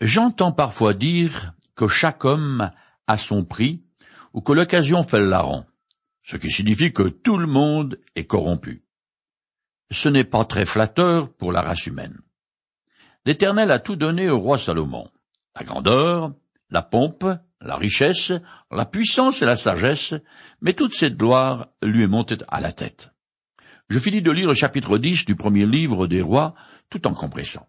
J'entends parfois dire que chaque homme a son prix ou que l'occasion fait larron, ce qui signifie que tout le monde est corrompu. Ce n'est pas très flatteur pour la race humaine. L'Éternel a tout donné au roi Salomon, la grandeur, la pompe, la richesse, la puissance et la sagesse, mais toute cette gloire lui est montée à la tête. Je finis de lire le chapitre 10 du premier livre des rois tout en compressant.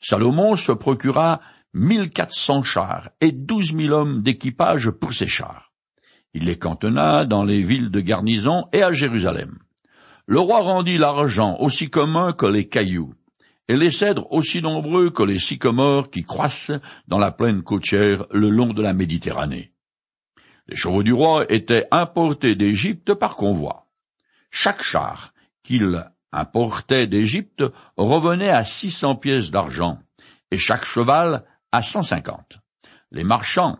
Salomon se procura mille quatre cents chars et douze mille hommes d'équipage pour ses chars. Il les cantonna dans les villes de garnison et à Jérusalem. Le roi rendit l'argent aussi commun que les cailloux, et les cèdres aussi nombreux que les sycomores qui croissent dans la plaine côtière le long de la Méditerranée. Les chevaux du roi étaient importés d'Égypte par convoi. Chaque char qu'il importait d'Égypte revenait à six cents pièces d'argent, et chaque cheval à cent cinquante. Les marchands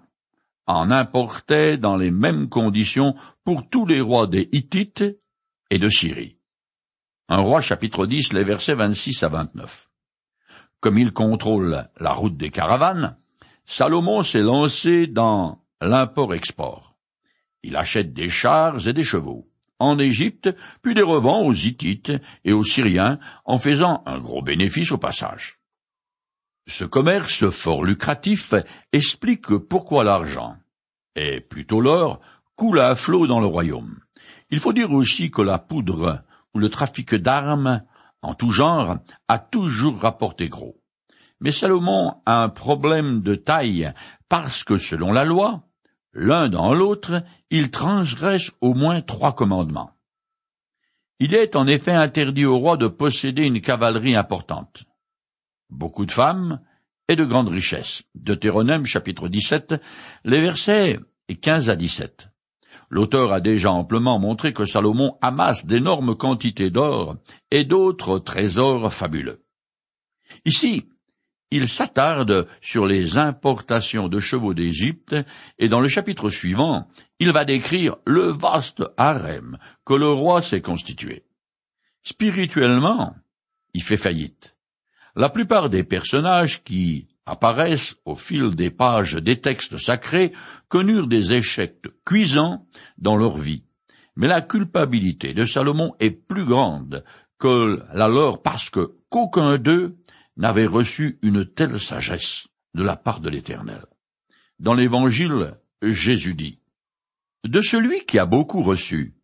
en importaient dans les mêmes conditions pour tous les rois des Hittites et de Syrie. Un roi chapitre 10, les versets 26 à 29. Comme il contrôle la route des caravanes, Salomon s'est lancé dans l'import-export. Il achète des chars et des chevaux en Égypte, puis les revend aux Hittites et aux Syriens en faisant un gros bénéfice au passage. Ce commerce fort lucratif explique pourquoi l'argent, et plutôt l'or, coule à flot dans le royaume. Il faut dire aussi que la poudre ou le trafic d'armes en tout genre a toujours rapporté gros. Mais Salomon a un problème de taille parce que selon la loi, l'un dans l'autre, il transgresse au moins trois commandements. Il est en effet interdit au roi de posséder une cavalerie importante. Beaucoup de femmes et de grandes richesses. Deutéronome chapitre 17, les versets 15 à 17. L'auteur a déjà amplement montré que Salomon amasse d'énormes quantités d'or et d'autres trésors fabuleux. Ici, il s'attarde sur les importations de chevaux d'Égypte, et dans le chapitre suivant, il va décrire le vaste harem que le roi s'est constitué. Spirituellement, il fait faillite. La plupart des personnages qui apparaissent au fil des pages des textes sacrés connurent des échecs cuisants dans leur vie. Mais la culpabilité de Salomon est plus grande que la leur parce que qu'aucun d'eux n'avait reçu une telle sagesse de la part de l'Éternel. Dans l'Évangile, Jésus dit De celui qui a beaucoup reçu,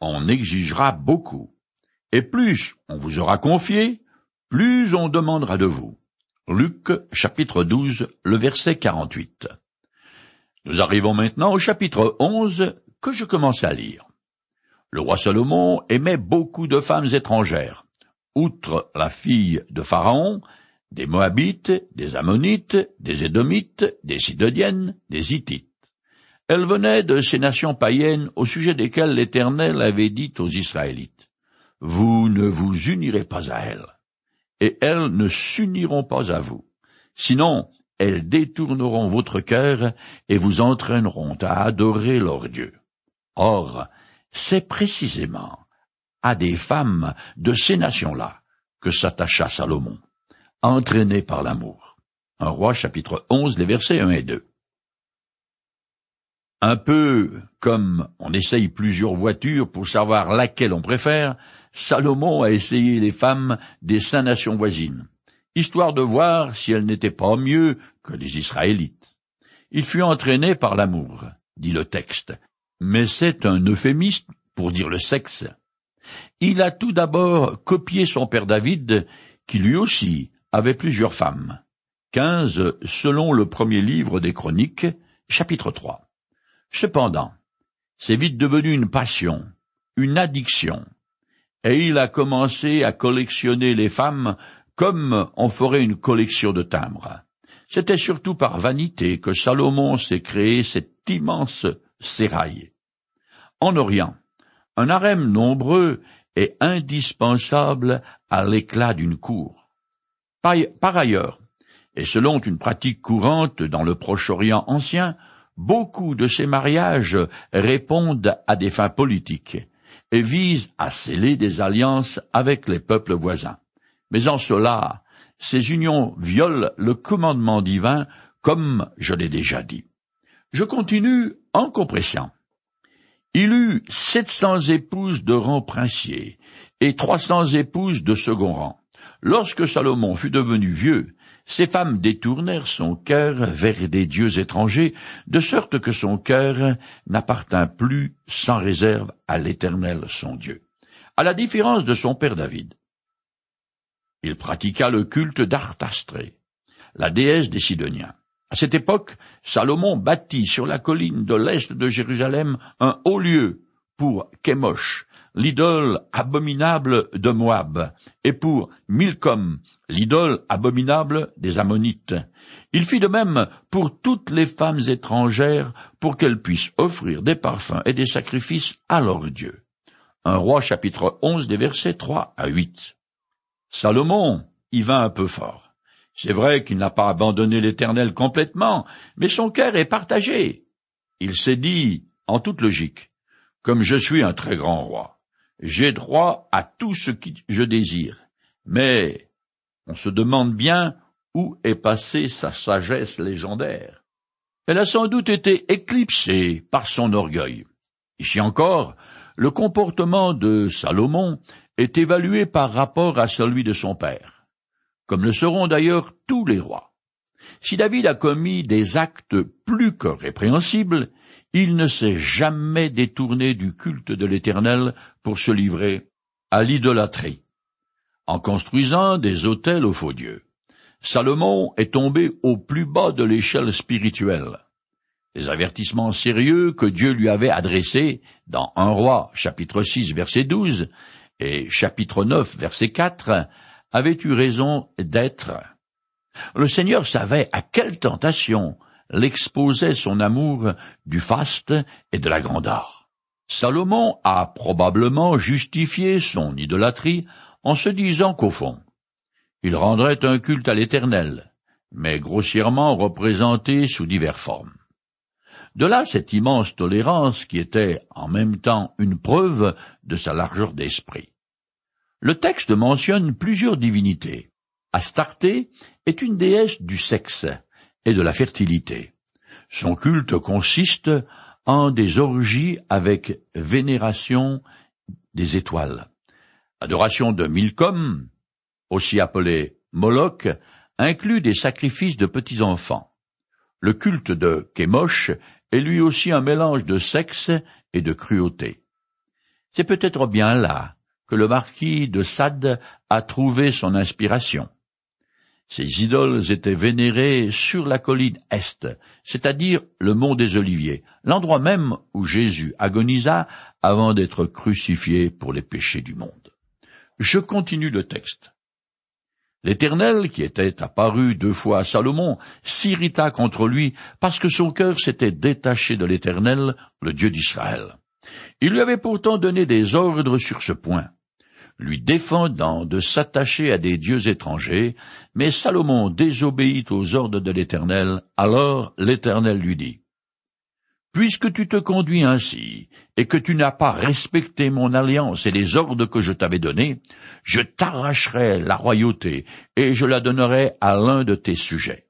on exigera beaucoup, et plus on vous aura confié, plus on demandera de vous. Luc chapitre 12, le verset 48. Nous arrivons maintenant au chapitre 11 que je commence à lire. Le roi Salomon aimait beaucoup de femmes étrangères. Outre la fille de Pharaon, des Moabites, des Ammonites, des Édomites, des Sidoniennes, des Hittites. Elles venaient de ces nations païennes au sujet desquelles l'Éternel avait dit aux Israélites, Vous ne vous unirez pas à elles et elles ne s'uniront pas à vous. Sinon, elles détourneront votre cœur et vous entraîneront à adorer leur Dieu. Or, c'est précisément à des femmes de ces nations-là que s'attacha Salomon, entraîné par l'amour. Un roi chapitre 11, les versets 1 et 2. Un peu comme on essaye plusieurs voitures pour savoir laquelle on préfère, Salomon a essayé les femmes des cinq nations voisines, histoire de voir si elles n'étaient pas mieux que les Israélites. Il fut entraîné par l'amour, dit le texte, mais c'est un euphémisme pour dire le sexe. Il a tout d'abord copié son père David, qui lui aussi avait plusieurs femmes. Quinze selon le premier livre des Chroniques, chapitre 3. Cependant, c'est vite devenu une passion, une addiction, et il a commencé à collectionner les femmes comme on ferait une collection de timbres. C'était surtout par vanité que Salomon s'est créé cet immense sérail. En Orient, un harem nombreux est indispensable à l'éclat d'une cour. Par ailleurs, et selon une pratique courante dans le Proche-Orient ancien, beaucoup de ces mariages répondent à des fins politiques, et vise à sceller des alliances avec les peuples voisins. Mais en cela, ces unions violent le commandement divin, comme je l'ai déjà dit. Je continue en compression. Il eut sept cents épouses de rang princier et trois cents épouses de second rang. Lorsque Salomon fut devenu vieux, ces femmes détournèrent son cœur vers des dieux étrangers, de sorte que son cœur n'appartint plus sans réserve à l'Éternel son Dieu, à la différence de son père David. Il pratiqua le culte d'Artastré, la déesse des Sidoniens. À cette époque, Salomon bâtit sur la colline de l'est de Jérusalem un haut lieu pour Kémosh, l'idole abominable de Moab, et pour Milcom, l'idole abominable des Ammonites. Il fit de même pour toutes les femmes étrangères pour qu'elles puissent offrir des parfums et des sacrifices à leur Dieu. Un roi chapitre 11 des versets 3 à 8. Salomon y vint un peu fort. C'est vrai qu'il n'a pas abandonné l'Éternel complètement, mais son cœur est partagé. Il s'est dit, en toute logique, comme je suis un très grand roi, j'ai droit à tout ce que je désire. Mais on se demande bien où est passée sa sagesse légendaire. Elle a sans doute été éclipsée par son orgueil. Ici encore, le comportement de Salomon est évalué par rapport à celui de son père, comme le seront d'ailleurs tous les rois. Si David a commis des actes plus que répréhensibles, il ne s'est jamais détourné du culte de l'Éternel pour se livrer à l'idolâtrie, en construisant des autels aux faux dieux. Salomon est tombé au plus bas de l'échelle spirituelle. Les avertissements sérieux que Dieu lui avait adressés dans un roi chapitre 6 verset 12 et chapitre 9 verset 4 avaient eu raison d'être? Le Seigneur savait à quelle tentation l'exposait son amour du faste et de la grandeur. Salomon a probablement justifié son idolâtrie en se disant qu'au fond, il rendrait un culte à l'Éternel, mais grossièrement représenté sous diverses formes. De là cette immense tolérance qui était en même temps une preuve de sa largeur d'esprit. Le texte mentionne plusieurs divinités. Astarté est une déesse du sexe et de la fertilité. Son culte consiste en des orgies avec vénération des étoiles. Adoration de Milcom, aussi appelé Moloch, inclut des sacrifices de petits enfants. Le culte de Kémosh est lui aussi un mélange de sexe et de cruauté. C'est peut-être bien là que le marquis de Sade a trouvé son inspiration. Ces idoles étaient vénérées sur la colline Est, c'est-à-dire le mont des Oliviers, l'endroit même où Jésus agonisa avant d'être crucifié pour les péchés du monde. Je continue le texte. L'Éternel, qui était apparu deux fois à Salomon, s'irrita contre lui parce que son cœur s'était détaché de l'Éternel, le Dieu d'Israël. Il lui avait pourtant donné des ordres sur ce point lui défendant de s'attacher à des dieux étrangers, mais Salomon désobéit aux ordres de l'Éternel, alors l'Éternel lui dit, Puisque tu te conduis ainsi, et que tu n'as pas respecté mon alliance et les ordres que je t'avais donnés, je t'arracherai la royauté, et je la donnerai à l'un de tes sujets.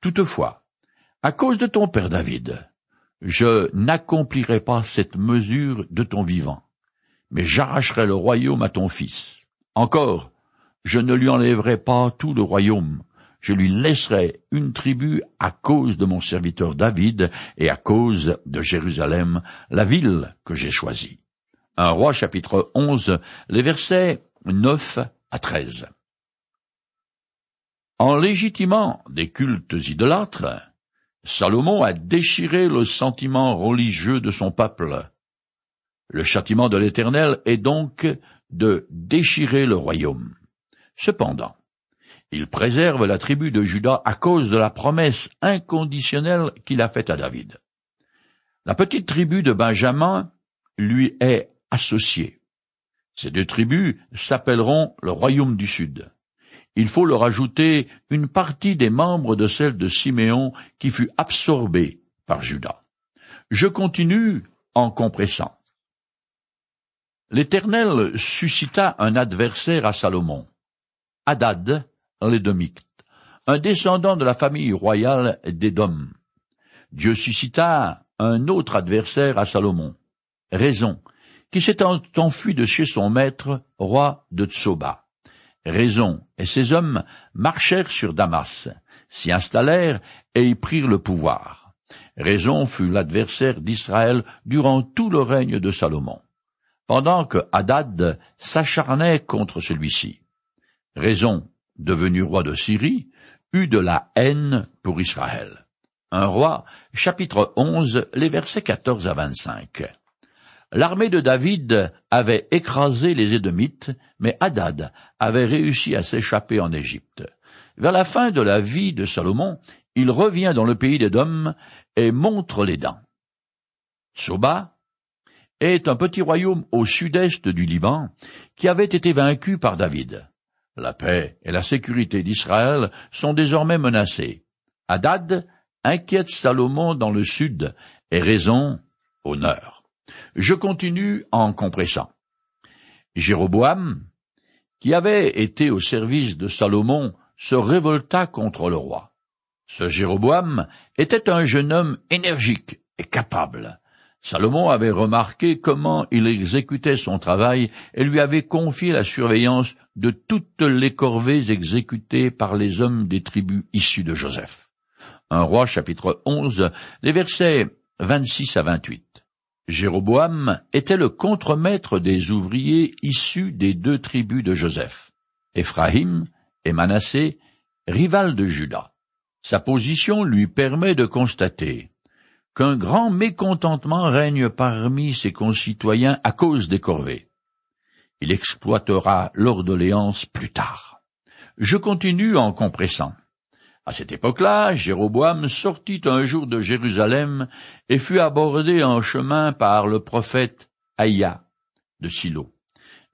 Toutefois, à cause de ton père David, je n'accomplirai pas cette mesure de ton vivant mais j'arracherai le royaume à ton fils. Encore, je ne lui enlèverai pas tout le royaume, je lui laisserai une tribu à cause de mon serviteur David et à cause de Jérusalem, la ville que j'ai choisie. Un roi chapitre 11, les versets 9 à 13. En légitimant des cultes idolâtres, Salomon a déchiré le sentiment religieux de son peuple, le châtiment de l'Éternel est donc de déchirer le royaume. Cependant, il préserve la tribu de Juda à cause de la promesse inconditionnelle qu'il a faite à David. La petite tribu de Benjamin lui est associée. Ces deux tribus s'appelleront le royaume du Sud. Il faut leur ajouter une partie des membres de celle de Siméon qui fut absorbée par Judas. Je continue en compressant. L'Éternel suscita un adversaire à Salomon, Hadad, l'Édomite, un descendant de la famille royale d'Édom. Dieu suscita un autre adversaire à Salomon, Raison, qui s'est enfui de chez son maître, roi de Tsoba. Raison et ses hommes marchèrent sur Damas, s'y installèrent et y prirent le pouvoir. Raison fut l'adversaire d'Israël durant tout le règne de Salomon, pendant que Hadad s'acharnait contre celui-ci. Raison, devenu roi de Syrie, eut de la haine pour Israël. Un roi, chapitre 11, les versets 14 à 25. L'armée de David avait écrasé les Édomites, mais Hadad avait réussi à s'échapper en Égypte. Vers la fin de la vie de Salomon, il revient dans le pays d'Édom et montre les dents. Soba est un petit royaume au sud-est du Liban qui avait été vaincu par David. La paix et la sécurité d'Israël sont désormais menacées. Hadad inquiète Salomon dans le sud et raison au nord. Je continue en compressant. Jéroboam, qui avait été au service de Salomon, se révolta contre le roi. Ce Jéroboam était un jeune homme énergique et capable. Salomon avait remarqué comment il exécutait son travail et lui avait confié la surveillance de toutes les corvées exécutées par les hommes des tribus issues de Joseph. Un roi chapitre 11, les versets 26 à 28. Jéroboam était le contremaître des ouvriers issus des deux tribus de Joseph, Éphraïm et Manassé, rival de Judas. Sa position lui permet de constater qu'un grand mécontentement règne parmi ses concitoyens à cause des corvées. Il exploitera leur doléance plus tard. Je continue en compressant. À cette époque-là, Jéroboam sortit un jour de Jérusalem et fut abordé en chemin par le prophète Aïa de Silo,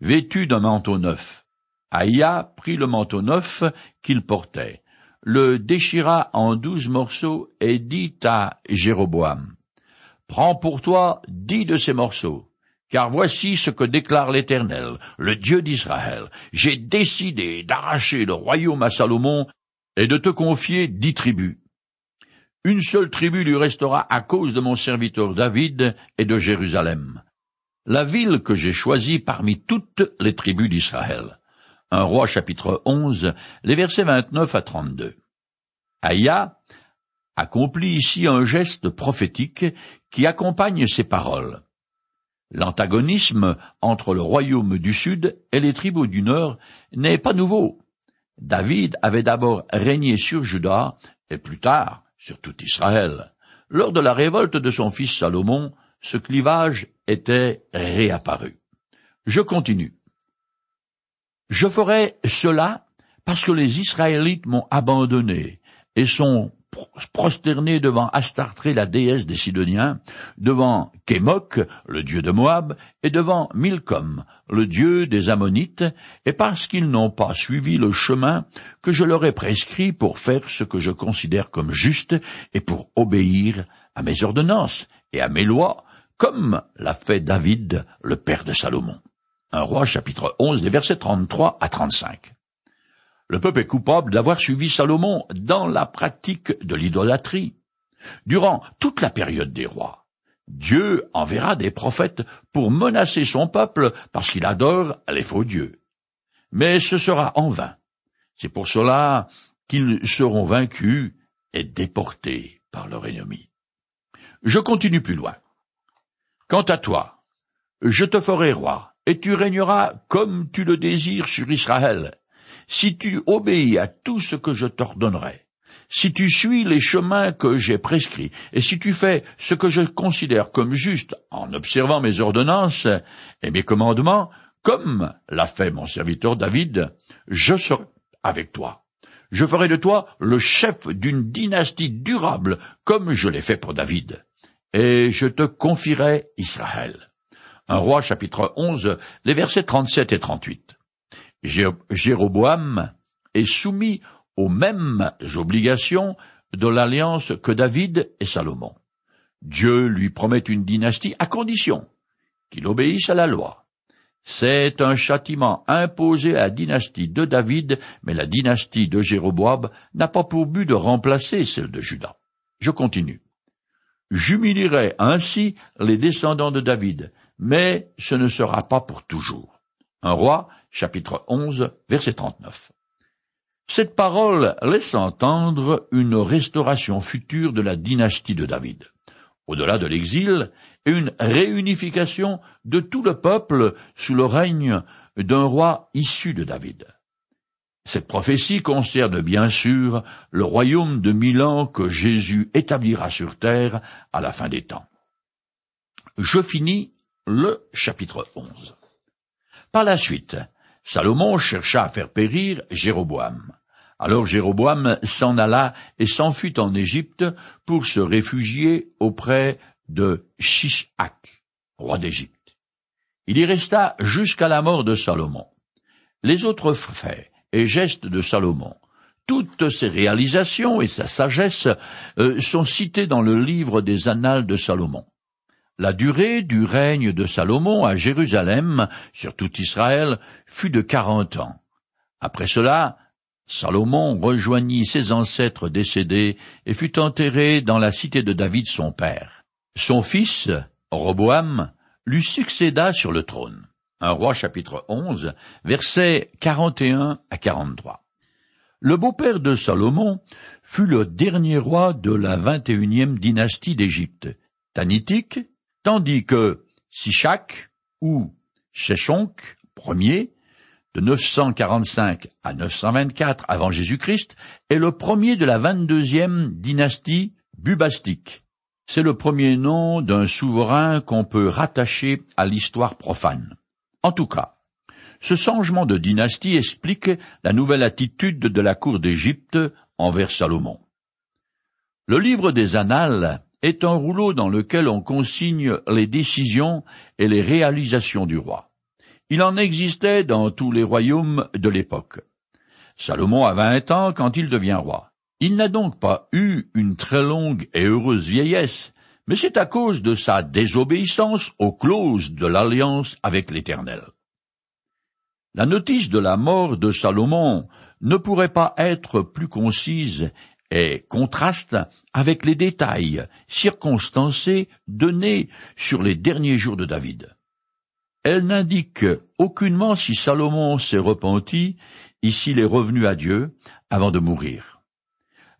vêtu d'un manteau neuf. Aïa prit le manteau neuf qu'il portait, le déchira en douze morceaux et dit à Jéroboam, Prends pour toi dix de ces morceaux, car voici ce que déclare l'Éternel, le Dieu d'Israël. J'ai décidé d'arracher le royaume à Salomon et de te confier dix tribus. Une seule tribu lui restera à cause de mon serviteur David et de Jérusalem, la ville que j'ai choisie parmi toutes les tribus d'Israël. Un roi chapitre 11, les versets 29 à 32. Aïa accomplit ici un geste prophétique qui accompagne ses paroles. L'antagonisme entre le royaume du sud et les tribus du nord n'est pas nouveau. David avait d'abord régné sur Juda et plus tard sur tout Israël. Lors de la révolte de son fils Salomon, ce clivage était réapparu. Je continue. Je ferai cela parce que les Israélites m'ont abandonné et sont prosternés devant Astartré, la déesse des Sidoniens, devant Kémok, le dieu de Moab, et devant Milcom, le dieu des Ammonites, et parce qu'ils n'ont pas suivi le chemin que je leur ai prescrit pour faire ce que je considère comme juste et pour obéir à mes ordonnances et à mes lois, comme l'a fait David, le père de Salomon. Un roi chapitre 11 des versets 33 à 35. Le peuple est coupable d'avoir suivi Salomon dans la pratique de l'idolâtrie. Durant toute la période des rois, Dieu enverra des prophètes pour menacer son peuple parce qu'il adore les faux dieux. Mais ce sera en vain. C'est pour cela qu'ils seront vaincus et déportés par leur ennemi. Je continue plus loin. Quant à toi, je te ferai roi, et tu régneras comme tu le désires sur Israël, si tu obéis à tout ce que je t'ordonnerai, si tu suis les chemins que j'ai prescrits, et si tu fais ce que je considère comme juste en observant mes ordonnances et mes commandements, comme l'a fait mon serviteur David, je serai avec toi. Je ferai de toi le chef d'une dynastie durable, comme je l'ai fait pour David, et je te confierai Israël. Un roi chapitre 11, les versets 37 et 38. Jéroboam est soumis aux mêmes obligations de l'alliance que David et Salomon. Dieu lui promet une dynastie à condition qu'il obéisse à la loi. C'est un châtiment imposé à la dynastie de David, mais la dynastie de Jéroboam n'a pas pour but de remplacer celle de Juda. Je continue. J'humilierai ainsi les descendants de David, mais ce ne sera pas pour toujours. Un roi, chapitre 11, verset 39. Cette parole laisse entendre une restauration future de la dynastie de David. Au-delà de l'exil, et une réunification de tout le peuple sous le règne d'un roi issu de David. Cette prophétie concerne bien sûr le royaume de mille ans que Jésus établira sur terre à la fin des temps. Je finis le chapitre 11. Par la suite, Salomon chercha à faire périr Jéroboam. Alors Jéroboam s'en alla et s'enfuit en Égypte pour se réfugier auprès de Shishak, roi d'Égypte. Il y resta jusqu'à la mort de Salomon. Les autres faits et gestes de Salomon, toutes ses réalisations et sa sagesse euh, sont cités dans le livre des Annales de Salomon. La durée du règne de Salomon à Jérusalem, sur tout Israël, fut de quarante ans. Après cela, Salomon rejoignit ses ancêtres décédés et fut enterré dans la cité de David son père. Son fils, Roboam, lui succéda sur le trône. Un roi chapitre 11, versets 41 à 43. Le beau-père de Salomon fut le dernier roi de la vingt et unième dynastie d'Égypte, tanitique, tandis que Sishak ou Sheshonk Ier de 945 à 924 avant Jésus-Christ, est le premier de la vingt-deuxième dynastie bubastique. C'est le premier nom d'un souverain qu'on peut rattacher à l'histoire profane. En tout cas, ce changement de dynastie explique la nouvelle attitude de la cour d'Égypte envers Salomon. Le livre des Annales est un rouleau dans lequel on consigne les décisions et les réalisations du roi. Il en existait dans tous les royaumes de l'époque. Salomon a vingt ans quand il devient roi. Il n'a donc pas eu une très longue et heureuse vieillesse, mais c'est à cause de sa désobéissance aux clauses de l'alliance avec l'Éternel. La notice de la mort de Salomon ne pourrait pas être plus concise et contraste avec les détails circonstancés donnés sur les derniers jours de David. Elle n'indique aucunement si Salomon s'est repenti et s'il est revenu à Dieu avant de mourir.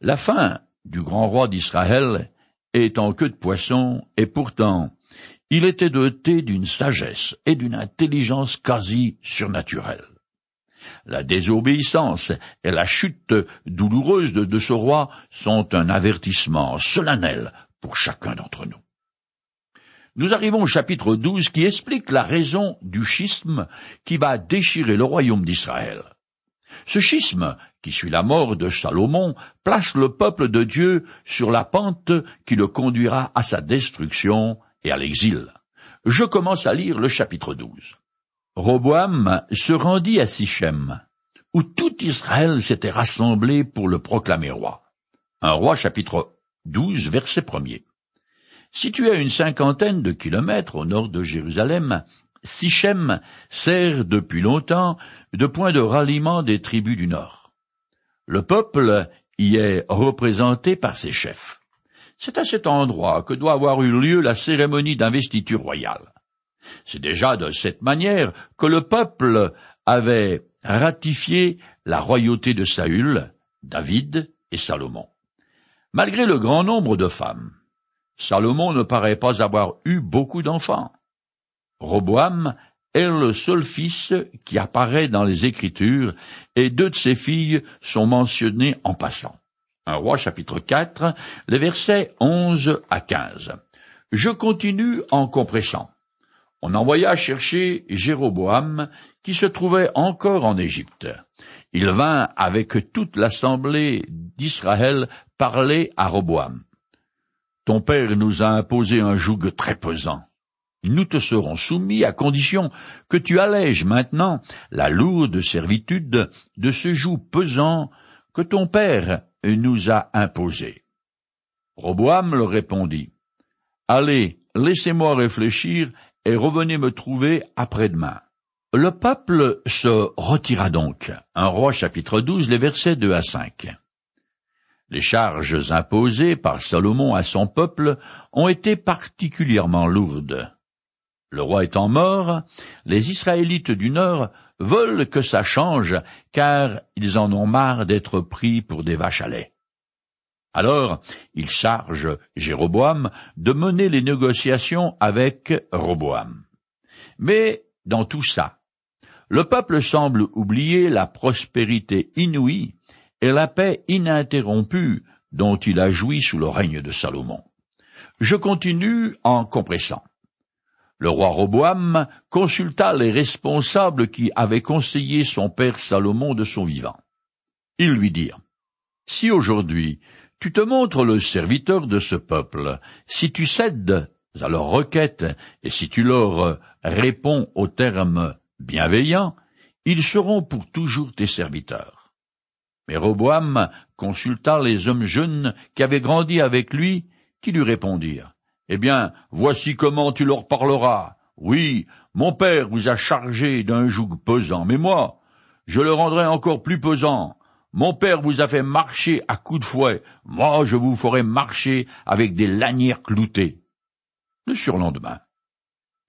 La fin du grand roi d'Israël est en queue de poisson, et pourtant il était doté d'une sagesse et d'une intelligence quasi surnaturelle. La désobéissance et la chute douloureuse de, ce roi sont un avertissement solennel pour chacun d'entre nous. Nous arrivons au chapitre 12 qui explique la raison du schisme qui va déchirer le royaume d'Israël. Ce schisme, qui suit la mort de Salomon, place le peuple de Dieu sur la pente qui le conduira à sa destruction et à l'exil. Je commence à lire le chapitre 12. Roboam se rendit à Sichem, où tout Israël s'était rassemblé pour le proclamer roi. Un roi chapitre 12 verset 1 Situé à une cinquantaine de kilomètres au nord de Jérusalem, Sichem sert depuis longtemps de point de ralliement des tribus du nord. Le peuple y est représenté par ses chefs. C'est à cet endroit que doit avoir eu lieu la cérémonie d'investiture royale. C'est déjà de cette manière que le peuple avait ratifié la royauté de Saül, David et Salomon. Malgré le grand nombre de femmes, Salomon ne paraît pas avoir eu beaucoup d'enfants. Roboam est le seul fils qui apparaît dans les Écritures, et deux de ses filles sont mentionnées en passant. Un roi chapitre 4, les versets 11 à 15. Je continue en compressant. On envoya chercher Jéroboam, qui se trouvait encore en Égypte. Il vint avec toute l'assemblée d'Israël parler à Roboam. Ton père nous a imposé un joug très pesant. Nous te serons soumis à condition que tu allèges maintenant la lourde servitude de ce joug pesant que ton père nous a imposé. Roboam leur répondit. Allez, laissez-moi réfléchir et revenez me trouver après-demain. Le peuple se retira donc. Un roi chapitre 12, les versets 2 à 5. Les charges imposées par Salomon à son peuple ont été particulièrement lourdes. Le roi étant mort, les Israélites du Nord veulent que ça change, car ils en ont marre d'être pris pour des vaches à lait. Alors, ils chargent Jéroboam de mener les négociations avec Roboam. Mais dans tout ça, le peuple semble oublier la prospérité inouïe et la paix ininterrompue dont il a joui sous le règne de Salomon. Je continue en compressant. Le roi Roboam consulta les responsables qui avaient conseillé son père Salomon de son vivant. Ils lui dirent, Si aujourd'hui tu te montres le serviteur de ce peuple, si tu cèdes à leurs requêtes et si tu leur réponds aux termes bienveillants, ils seront pour toujours tes serviteurs. Mais Roboam consulta les hommes jeunes qui avaient grandi avec lui, qui lui répondirent. Eh bien, voici comment tu leur parleras. Oui, mon père vous a chargé d'un joug pesant, mais moi, je le rendrai encore plus pesant. Mon père vous a fait marcher à coups de fouet, moi je vous ferai marcher avec des lanières cloutées. Le surlendemain,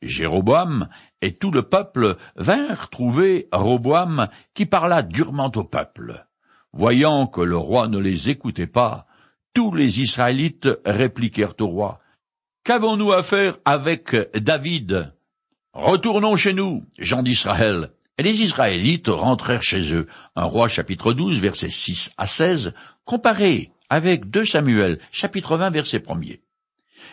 Jéroboam et tout le peuple vinrent trouver Roboam qui parla durement au peuple. Voyant que le roi ne les écoutait pas, tous les Israélites répliquèrent au roi. Qu'avons-nous à faire avec David? Retournons chez nous, gens d'Israël. Les Israélites rentrèrent chez eux. Un roi chapitre 12 versets 6 à 16 comparé avec 2 Samuel chapitre 20 verset 1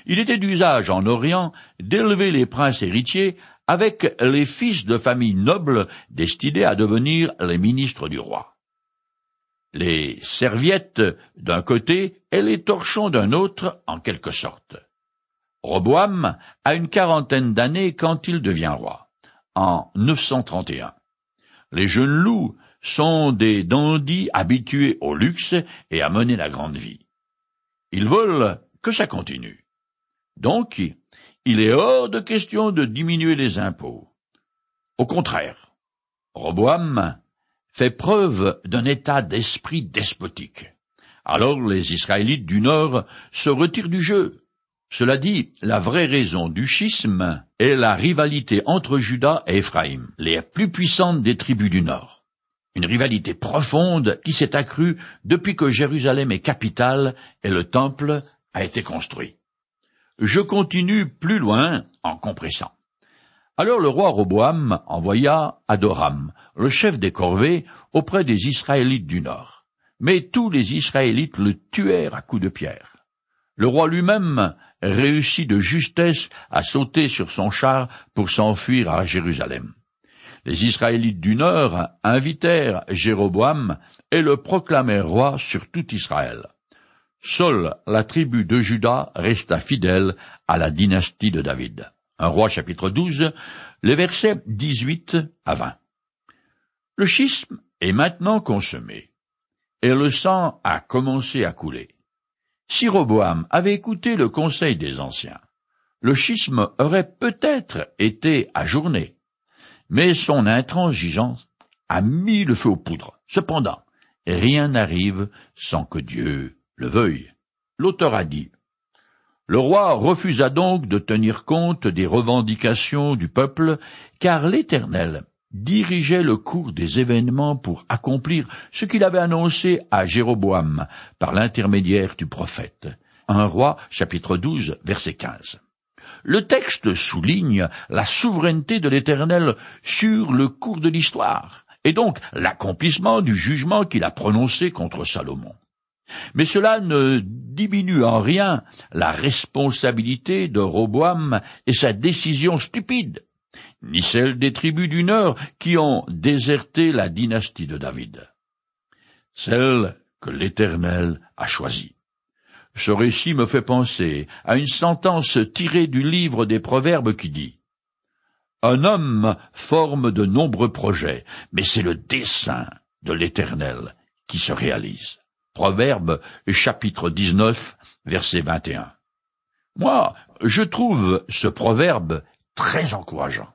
Il était d'usage en Orient d'élever les princes héritiers avec les fils de familles nobles destinés à devenir les ministres du roi. Les serviettes d'un côté et les torchons d'un autre en quelque sorte. Roboam a une quarantaine d'années quand il devient roi, en 931. Les jeunes loups sont des dandys habitués au luxe et à mener la grande vie. Ils veulent que ça continue. Donc, il est hors de question de diminuer les impôts. Au contraire, Roboam fait preuve d'un état d'esprit despotique. Alors les Israélites du Nord se retirent du jeu cela dit, la vraie raison du schisme est la rivalité entre Juda et Éphraïm, les plus puissantes des tribus du Nord. Une rivalité profonde qui s'est accrue depuis que Jérusalem est capitale et le temple a été construit. Je continue plus loin en compressant. Alors le roi Roboam envoya Adoram, le chef des corvées, auprès des Israélites du Nord. Mais tous les Israélites le tuèrent à coups de pierre. Le roi lui-même réussit de justesse à sauter sur son char pour s'enfuir à Jérusalem. Les Israélites du Nord invitèrent Jéroboam et le proclamèrent roi sur tout Israël. Seule la tribu de Juda resta fidèle à la dynastie de David. Un roi chapitre 12, les versets 18 à 20. Le schisme est maintenant consommé, et le sang a commencé à couler. Si Roboam avait écouté le conseil des anciens, le schisme aurait peut-être été ajourné, mais son intransigeance a mis le feu aux poudres. Cependant, rien n'arrive sans que Dieu le veuille. L'auteur a dit Le roi refusa donc de tenir compte des revendications du peuple, car l'Éternel dirigeait le cours des événements pour accomplir ce qu'il avait annoncé à Jéroboam par l'intermédiaire du prophète. Un roi, chapitre 12, verset 15. Le texte souligne la souveraineté de l'Éternel sur le cours de l'histoire, et donc l'accomplissement du jugement qu'il a prononcé contre Salomon. Mais cela ne diminue en rien la responsabilité de Roboam et sa décision stupide ni celle des tribus du Nord qui ont déserté la dynastie de David. Celle que l'Éternel a choisie. Ce récit me fait penser à une sentence tirée du livre des Proverbes qui dit Un homme forme de nombreux projets, mais c'est le dessein de l'Éternel qui se réalise. Proverbe chapitre 19 verset 21. Moi, je trouve ce proverbe très encourageant.